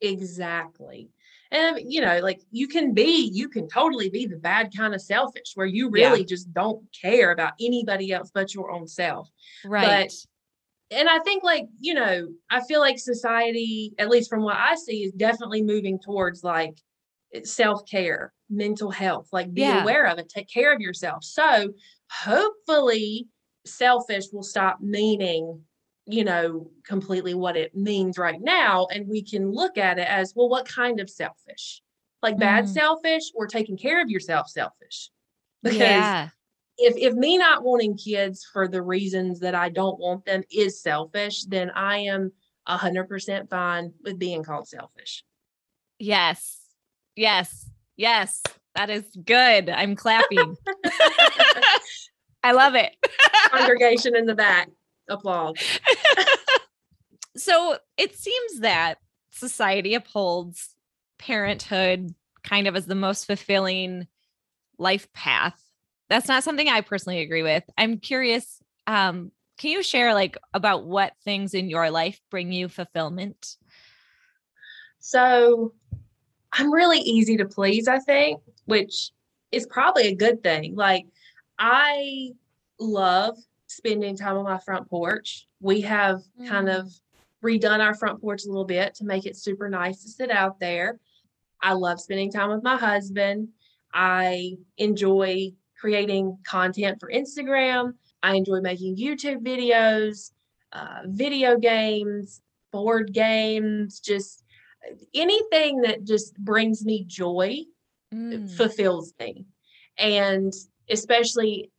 Exactly. And you know, like you can be, you can totally be the bad kind of selfish where you really yeah. just don't care about anybody else but your own self. Right. But and I think like, you know, I feel like society, at least from what I see, is definitely moving towards like self-care, mental health, like be yeah. aware of it, take care of yourself. So hopefully selfish will stop meaning you know completely what it means right now and we can look at it as well what kind of selfish like bad mm. selfish or taking care of yourself selfish because yeah if if me not wanting kids for the reasons that I don't want them is selfish, then I am a hundred percent fine with being called selfish. Yes. Yes. Yes. That is good. I'm clapping. (laughs) (laughs) I love it. Congregation in the back. Applause. (laughs) so it seems that society upholds parenthood kind of as the most fulfilling life path that's not something I personally agree with. I'm curious. Um, can you share like about what things in your life bring you fulfillment? So I'm really easy to please, I think, which is probably a good thing. Like I love spending time on my front porch. We have mm. kind of redone our front porch a little bit to make it super nice to sit out there. I love spending time with my husband. I enjoy creating content for Instagram. I enjoy making YouTube videos, uh, video games, board games, just anything that just brings me joy Mm. fulfills me. And especially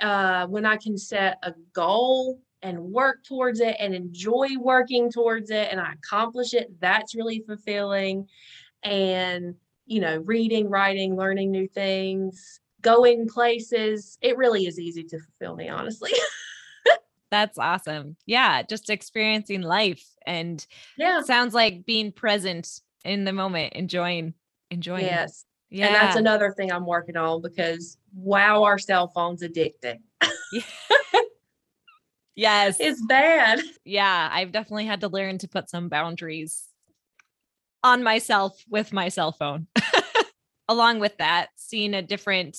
uh, when I can set a goal and work towards it and enjoy working towards it and I accomplish it, that's really fulfilling. And, you know, reading, writing, learning new things, going places, it really is easy to fulfill me, honestly. (laughs) That's awesome. Yeah, just experiencing life and yeah. sounds like being present in the moment, enjoying, enjoying. it. Yes. Yeah. And that's another thing I'm working on because wow, our cell phone's addicting. (laughs) yes. It's bad. yeah, I've definitely had to learn to put some boundaries on myself with my cell phone. (laughs) Along with that, seeing a different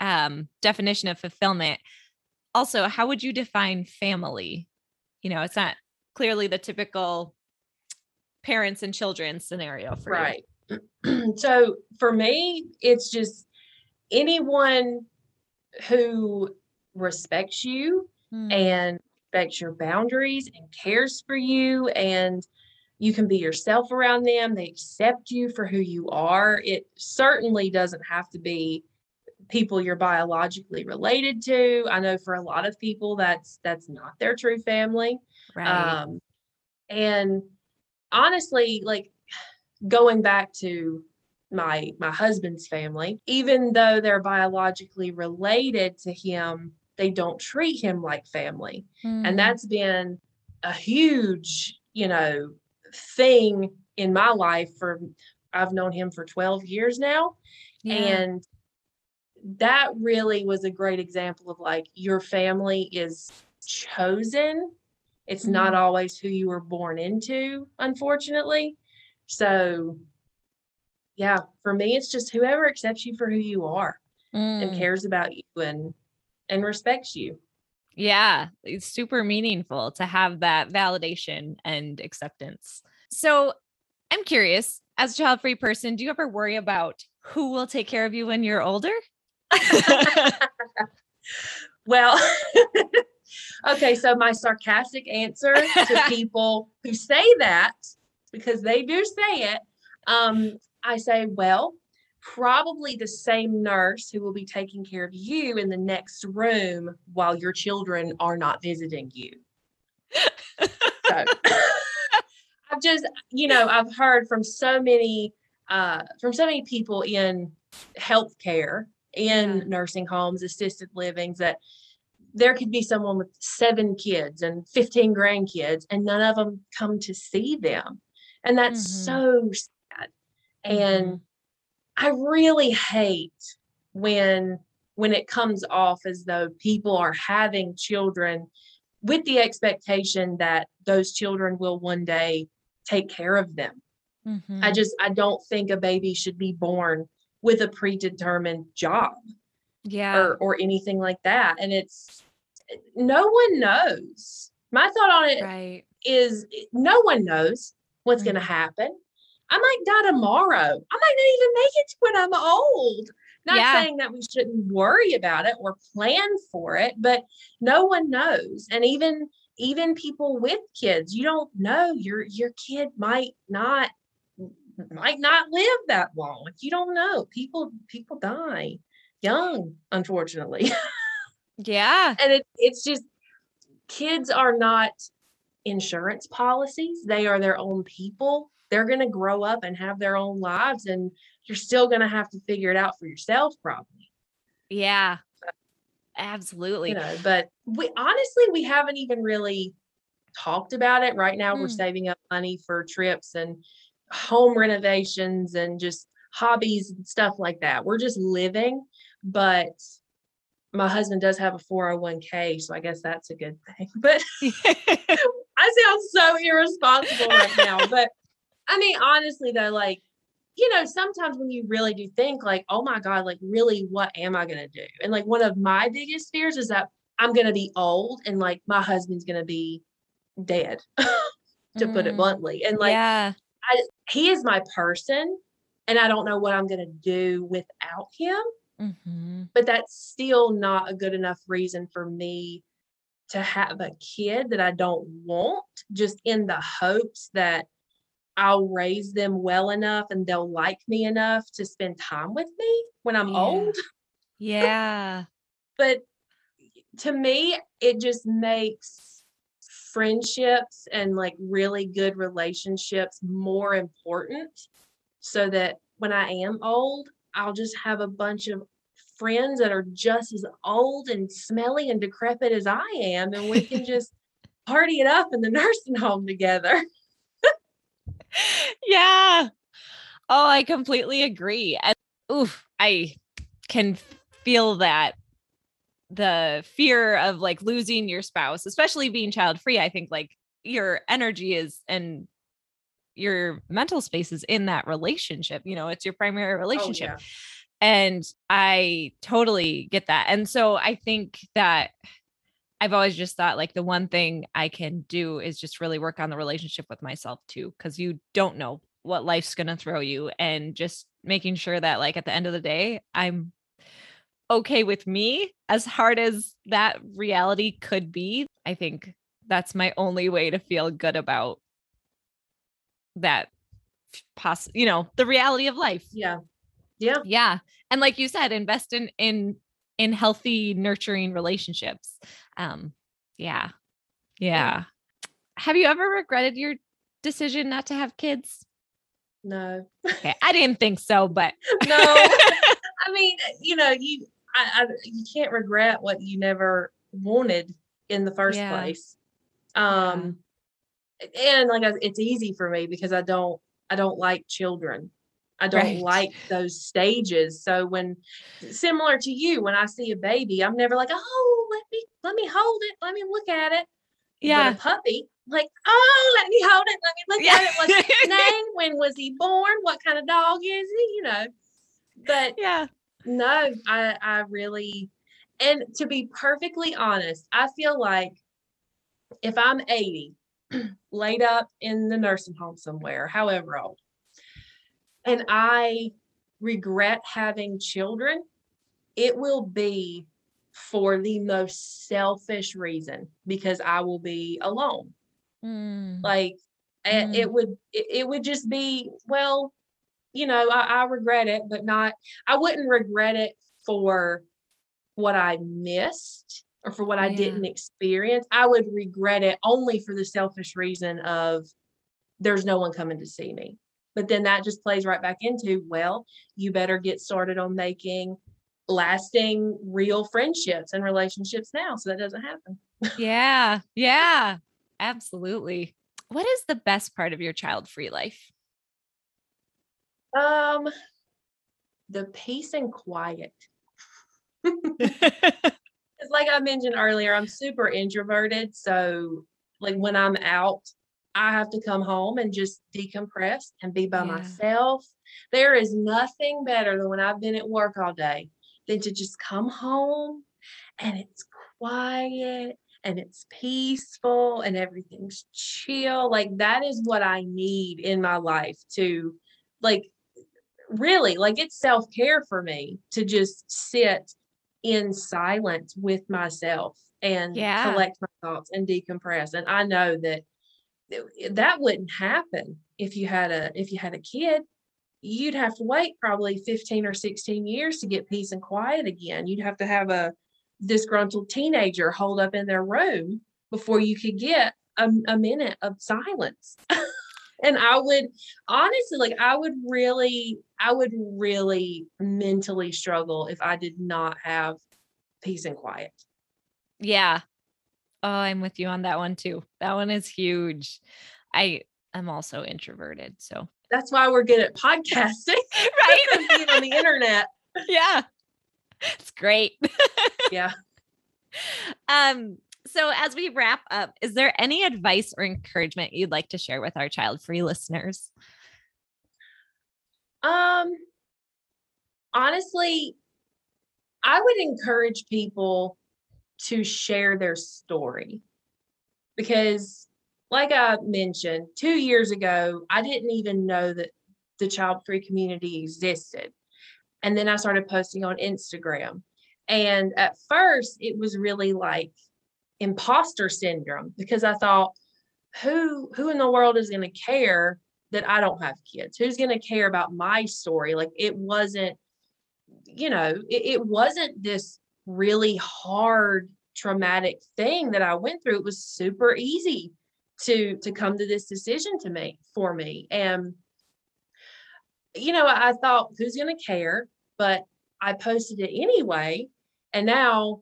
um, definition of fulfillment. Also, how would you define family? You know, it's not clearly the typical parents and children scenario for you. Right. (clears throat) so for me, it's just anyone who respects you Mm, and respects your boundaries and cares for you and you can be yourself around them they accept you for who you are it certainly doesn't have to be people you're biologically related to. I know for a lot of people that's that's not their true family. Right. um and honestly like (sighs) going back to my my husband's family. Even though they're biologically related to him they don't treat him like family. Mm, and that's been a huge you know thing in my life for i've known him for 12 years now. Yeah. and that really was a great example of like your family is chosen. It's not Mhm. always who you were born into unfortunately. So yeah for me it's just whoever accepts you for who you are and Mm. cares about you and and respects you Yeah, it's super meaningful to have that validation and acceptance. So I'm curious, as a child free person, do you ever worry about who will take care of you when you're older? (laughs) Well, (laughs) okay, so my sarcastic answer to (laughs) people who say that, because they do say it, um, I say, well, probably the same nurse who will be taking care of you in the next room while your children are not visiting you. So (laughs) I've just, you know, I've heard from so many, uh, from so many people in healthcare, in Yeah. nursing homes, assisted livings, that there could be someone with seven kids and 15 grandkids, and none of them come to see them. And that's Mhm. so. And I really hate when when it comes off as though people are having children with the expectation that those children will one day take care of them. I Mhm. just I don't think a baby should be born with a predetermined job yeah. or or anything like that. And it's no one knows. My thought on it right. is no one knows what's going to happen. I might die tomorrow. I might not even make it to when I'm old. Not Yeah. saying that we shouldn't worry about it or plan for it, but no one knows. And even even people with kids, you don't know your your kid might not might not live that long. You don't know. People people die young, unfortunately. (laughs) Yeah. and it, it's just kids are not insurance policies they are their own people they're going to grow up and have their own lives and you're still going to have to figure it out for yourself probably Yeah. Absolutely. you know but we honestly we haven't even really talked about it right now we're Mm. saving up money for trips and home renovations and just hobbies and stuff like that we're just living but my husband does have a 401k so i guess that's a good thing (laughs) but (laughs) I sound so irresponsible right now, but I mean, honestly, though, like, you know, sometimes when you really do think, like, oh my God, like, really, what am I going to do? And like, one of my biggest fears is that I'm going to be old and like my husband's going to be dead, (laughs) to put it Mm. bluntly. And like, yeah. he is my person, and I don't know what I'm going to do without him hmm but that's still not a good enough reason for me to have a kid that I don't want, just in the hopes that I'll raise them well enough and they'll like me enough to spend time with me when I'm Yeah. old. (laughs) Yeah. But to me, it just makes friendships and like really good relationships more important so that when I am old, I'll just have a bunch of friends that are just as old and smelly and decrepit as I am, and we can (laughs) just party it up in the nursing home together. Yeah. Oh, I completely agree. And oof, I can feel that the fear of like losing your spouse, especially being child free. I think like your energy is and your mental space is in that relationship. You know, it's your primary Oh, relationship. yeah. And I totally get that. And so I think that I've always just thought like the one thing I can do is just really work on the relationship with myself too, because you don't know what life's going to throw you. And just making sure that, like, at the end of the day, I'm okay with me, as hard as that reality could be. I think that's my only way to feel good about that poss you know the reality of life Yeah. Yeah. yeah and like you said invest in in in healthy nurturing relationships um yeah yeah have you ever regretted your decision not to have kids No. okay i didn't think so but No. (laughs) I mean, you know, you I, I you can't regret what you never wanted in the first Yeah. place. Um and like I, it's easy for me because I don't I don't like children. I don't Right. like those stages. So when similar to you, when I see a baby, I'm never like, oh, let me let me hold it, let me look at it. yeah But a puppy, like, oh, let me hold it, let me look at it. What's his (laughs) name? When was he born? What kind of dog is he? You know. But yeah no, I I really and to be perfectly honest, I feel like if I'm 80, (clears throat) laid up in the nursing home somewhere, however old, and I regret having children, it will be for the most selfish reason because I will be alone. Mm, Like Mm. it would it, would just be, well, you know, I, I regret it, but not I wouldn't regret it for what I missed or for what I didn't experience. I would regret it only for the selfish reason of there's no one coming to see me. But then that just plays right back into, well, you better get started on making lasting real friendships and relationships now so that doesn't happen. yeah yeah (laughs) absolutely what is the best part of your child free life Um the peace and quiet. (laughs) (laughs) It's like I mentioned earlier, I'm super introverted. So, like when I'm out, I have to come home and just decompress and be by Yeah. myself. There is nothing better than when I've been at work all day than to just come home and it's quiet and it's peaceful and everything's chill. Like, that is what I need in my life to, like, really, like, it's self care for me to just sit in silence with myself and Yeah. collect my thoughts and decompress. And I know that th- that wouldn't happen if you had a if you had a kid. You'd have to wait probably 15 or 16 years to get peace and quiet again. You'd have to have a disgruntled teenager holed up in their room before you could get a, a minute of silence. (laughs) and I would honestly like I would really I would really mentally struggle if I did not have peace and quiet. Yeah. Oh, I'm with you on that one too. That one is huge. I am also introverted. So, That's why we're good at podcasting (laughs) (laughs) right. being on the internet. yeah. It's great. Yeah. (laughs) Um, so as we wrap up, is there any advice or encouragement you'd like to share with our child-free listeners? Um honestly, I would encourage people to share their story because like I mentioned, 2 years ago, I didn't even know that the child-free community existed. And then I started posting on Instagram. And at first, it was really like imposter syndrome because I thought who who in the world is going to care that I don't have kids? Who's going to care about my story? Like it wasn't, you know, it, it wasn't this really hard traumatic thing that I went through. It was super easy to to come to this decision to me for me. And you know, I, I thought who's going to care, but I posted it anyway. And now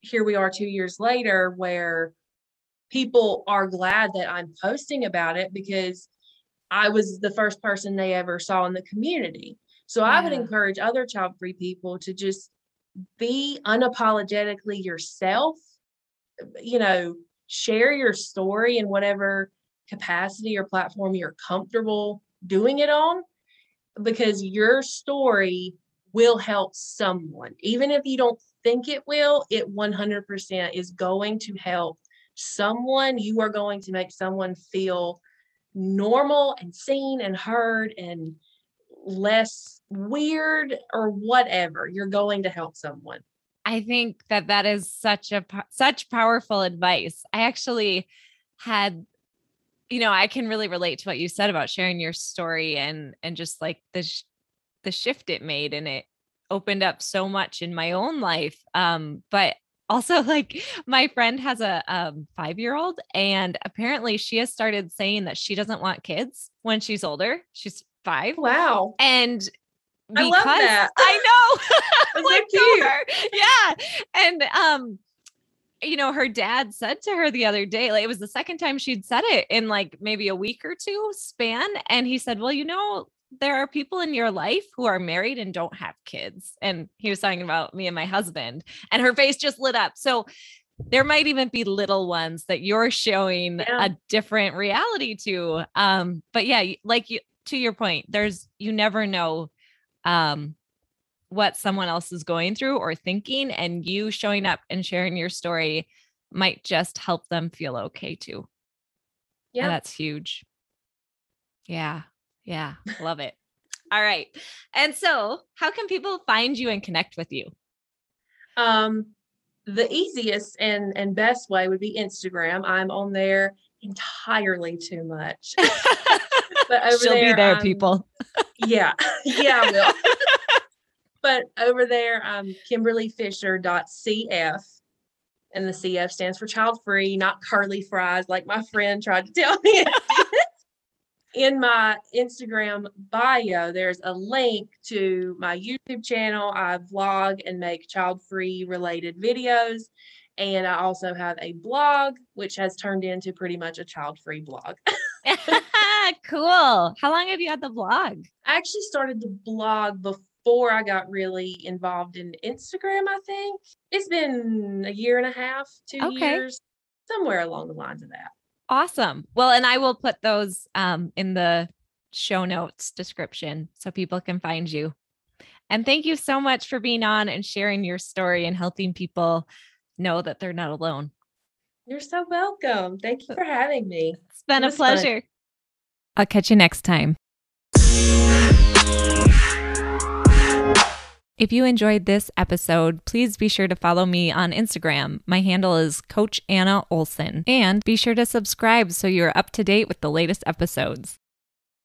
here we are 2 years later where people are glad that I'm posting about it because I was the first person they ever saw in the community. So yeah. I would encourage other child free people to just be unapologetically yourself, you know, share your story in whatever capacity or platform you're comfortable doing it on because your story will help someone. Even if you don't think it will, it 100% is going to help someone. You are going to make someone feel normal and seen and heard and less weird or whatever. You're going to help someone. I think that that is such a such powerful advice. I actually had you know, I can really relate to what you said about sharing your story and and just like the sh- the shift it made and it opened up so much in my own life. Um but also (laughs) like my friend has a um, 5-year-old and apparently she has started saying that she doesn't want kids when she's older. She's 5. Wow. And because I love that. (laughs) I know. (laughs) (laughs) Yeah. And um you know, her dad said to her the other day, like it was the second time she'd said it in like maybe a week or two span. And he said, Well, you know, there are people in your life who are married and don't have kids. And he was talking about me and my husband, and her face just lit up. So there might even be little ones that you're showing yeah. a different reality to. Um, but yeah, like you to your point, there's you never know um what someone else is going through or thinking, and you showing up and sharing your story might just help them feel okay too. Yeah. And that's huge. Yeah. Yeah. Love it. All right. And so, how can people find you and connect with you? Um, the easiest and and best way would be Instagram. I'm on there entirely too much. (laughs) but over She'll there, be there, um, people. yeah, (laughs) yeah, I will. (laughs) but over there, um, KimberlyFisher.cf. And the CF stands for child free, not curly fries, like my friend tried to tell me. (laughs) in my Instagram bio, there's a link to my YouTube channel. I vlog and make child free related videos. And I also have a blog, which has turned into pretty much a child free blog. (laughs) cool. How long have you had the blog? I actually started the blog before I got really involved in Instagram, I think. It's been a year and a half, two okay. years, somewhere along the lines of that. Awesome. Well, and I will put those um, in the show notes description so people can find you. And thank you so much for being on and sharing your story and helping people know that they're not alone. You're so welcome. Thank you uh, for having me. It's been it a pleasure. Fun. I'll catch you next time. If you enjoyed this episode, please be sure to follow me on Instagram. My handle is Coach Anna Olson. And be sure to subscribe so you're up to date with the latest episodes.